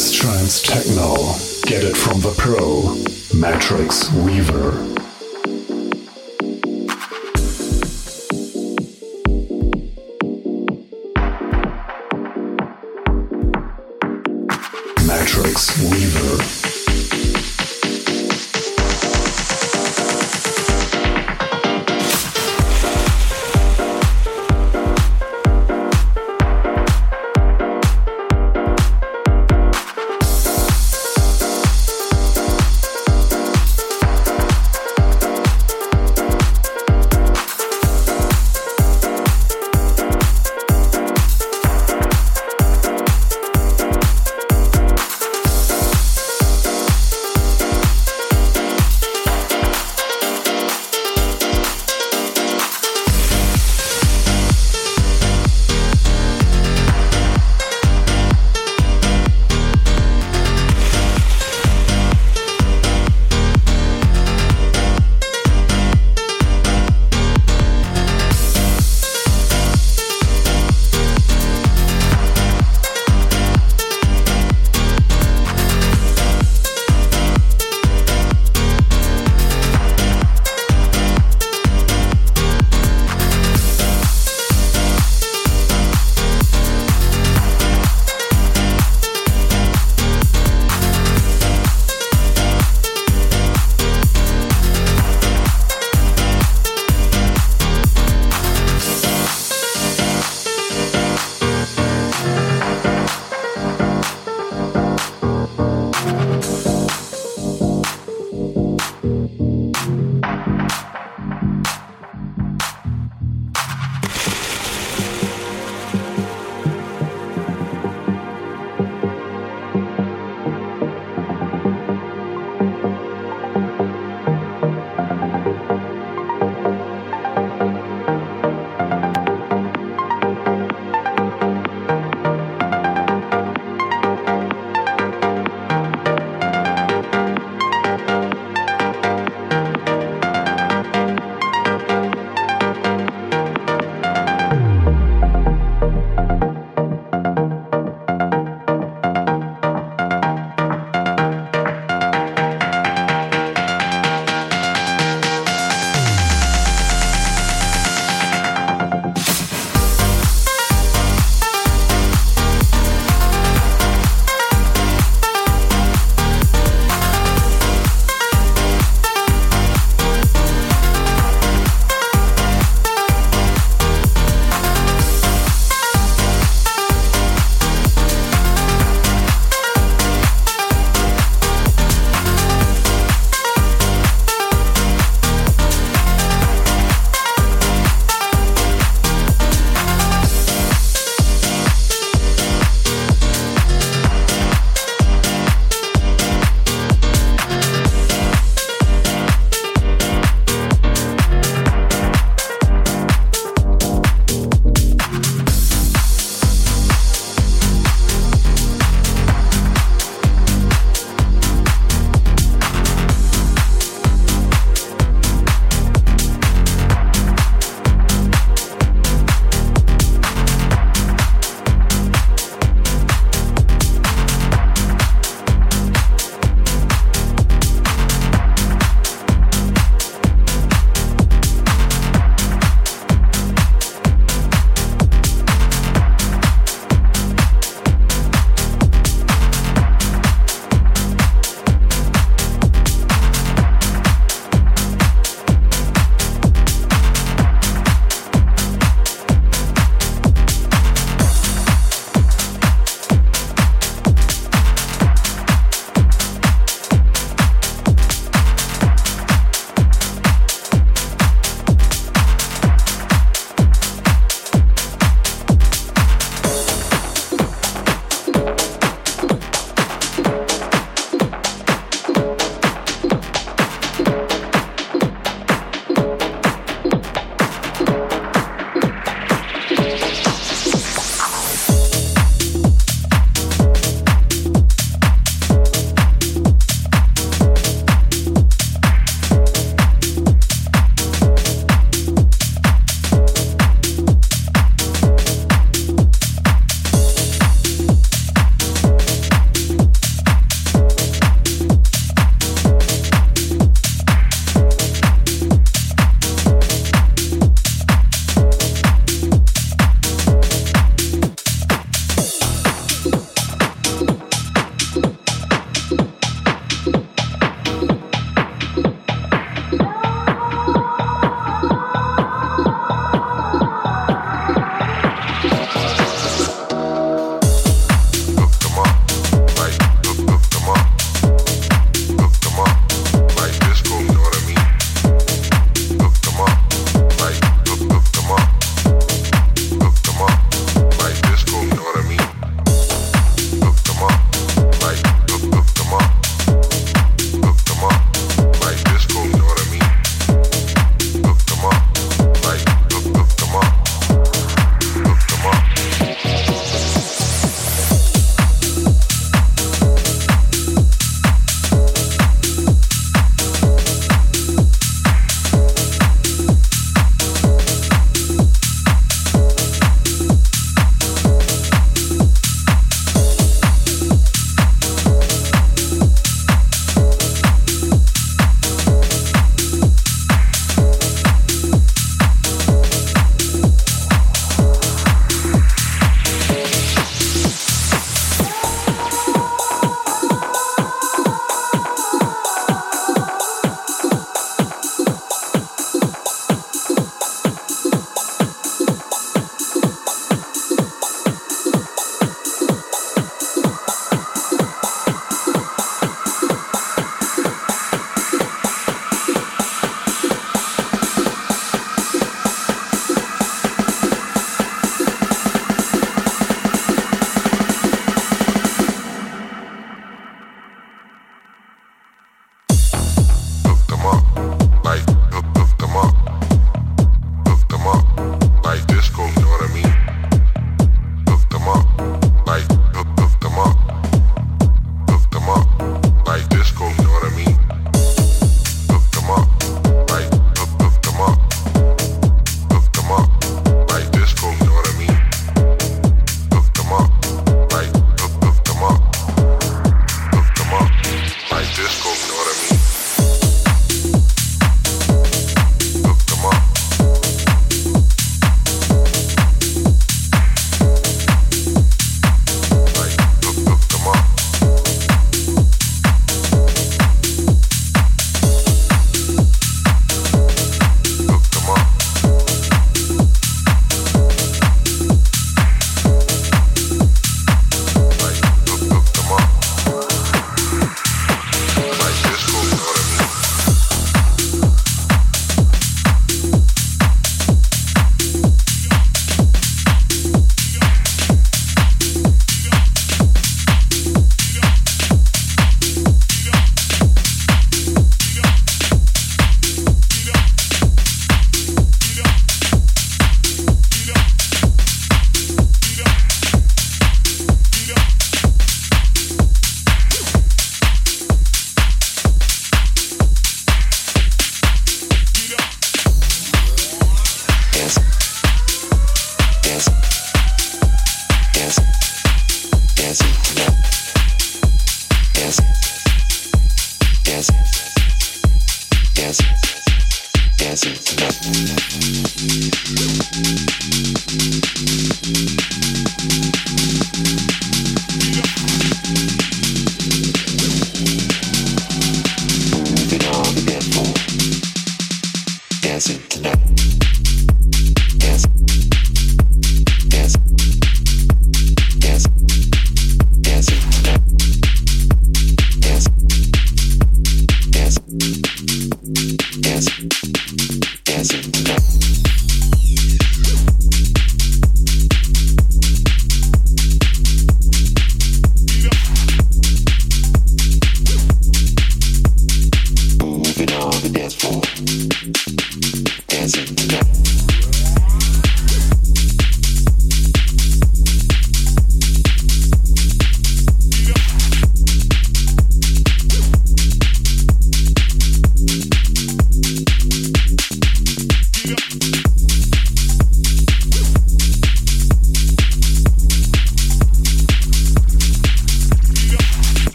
House Trance Techno. Get it from the pro, Matrix Weaver.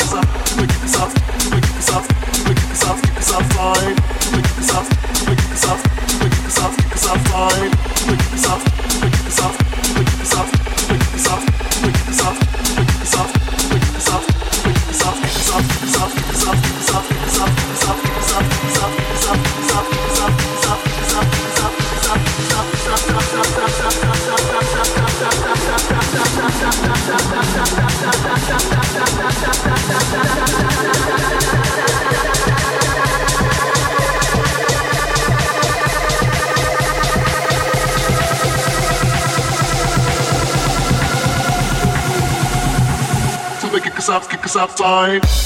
awesome. Outside.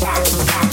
Bye.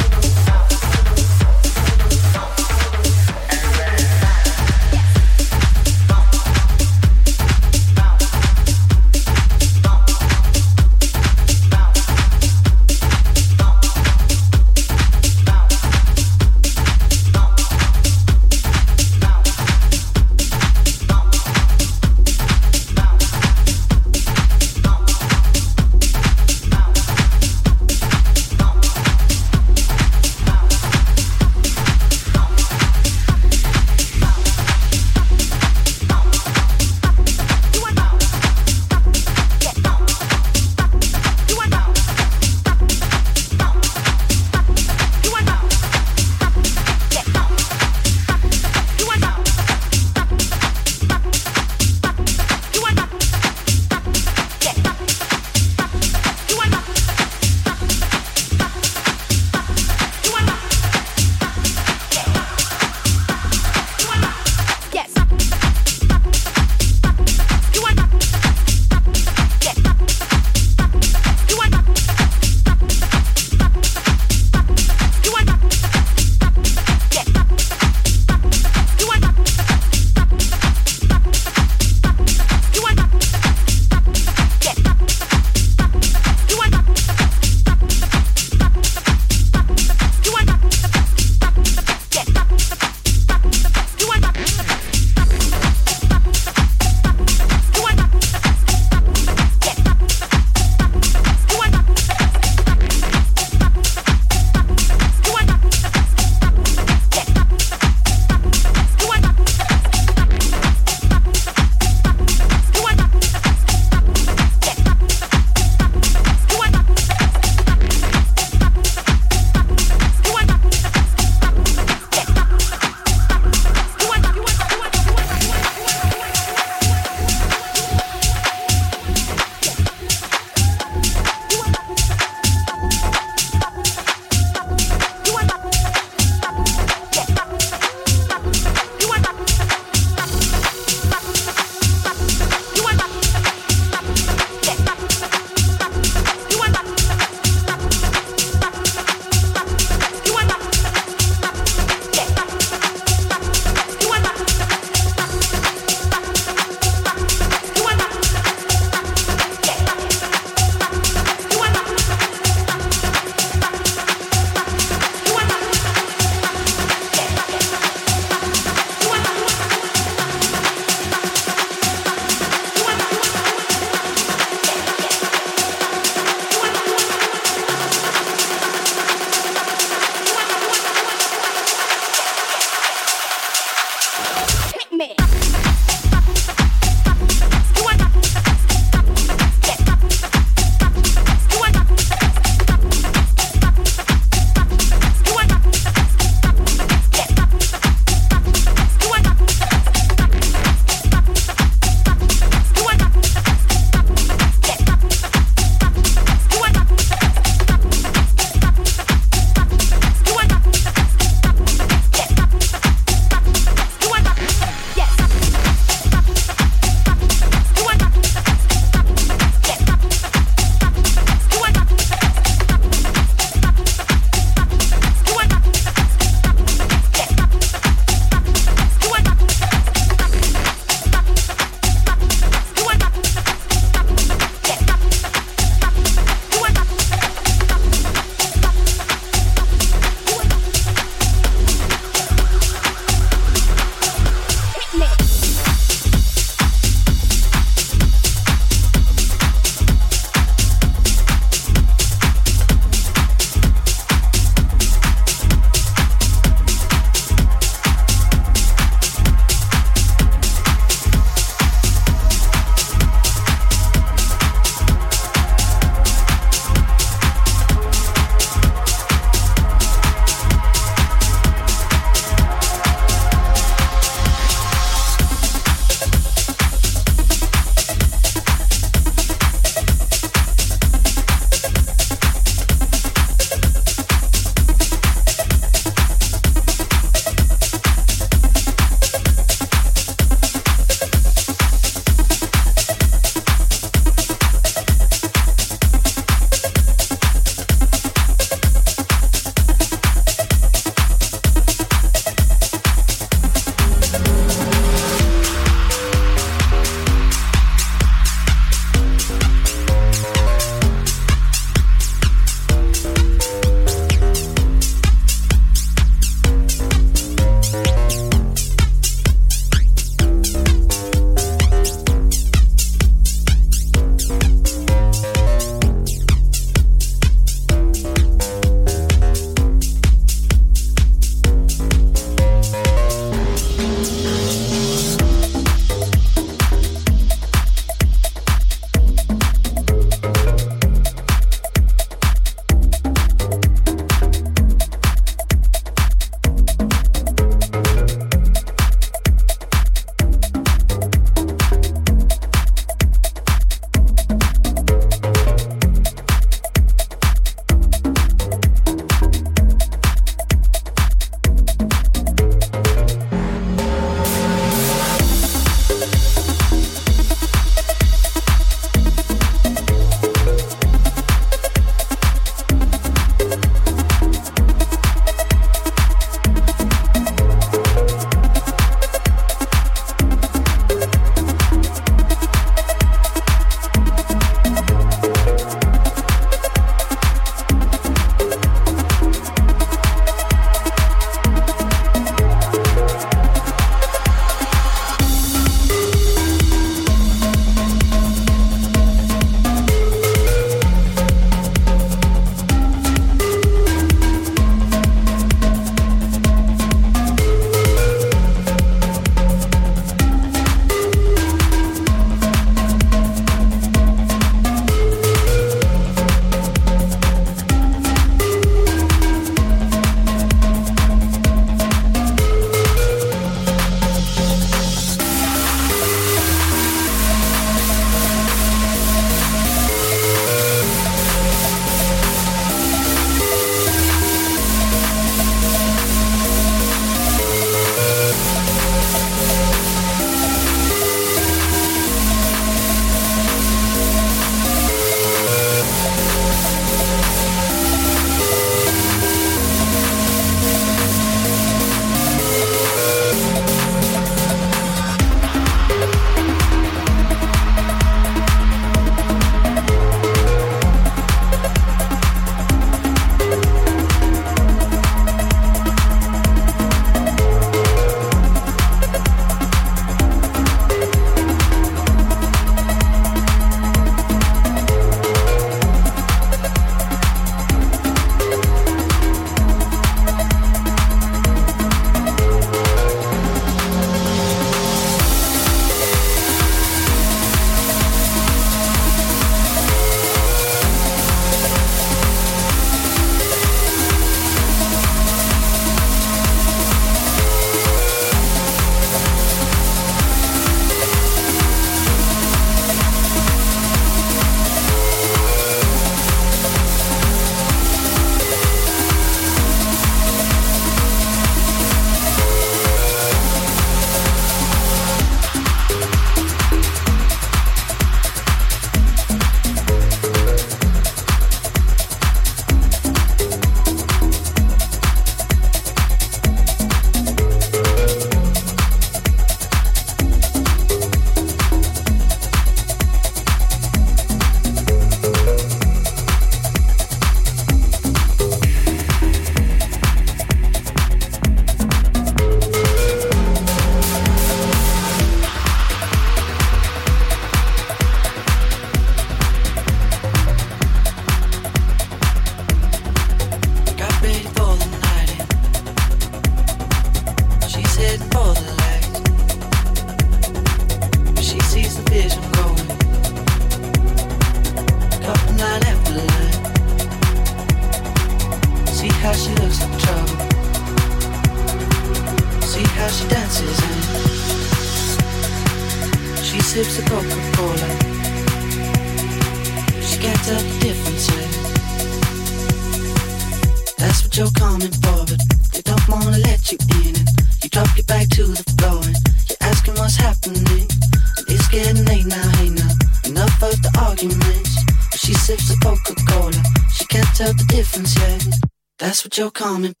That's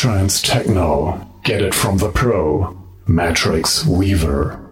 Trance Techno. Get it from the pro, Matrix Weaver.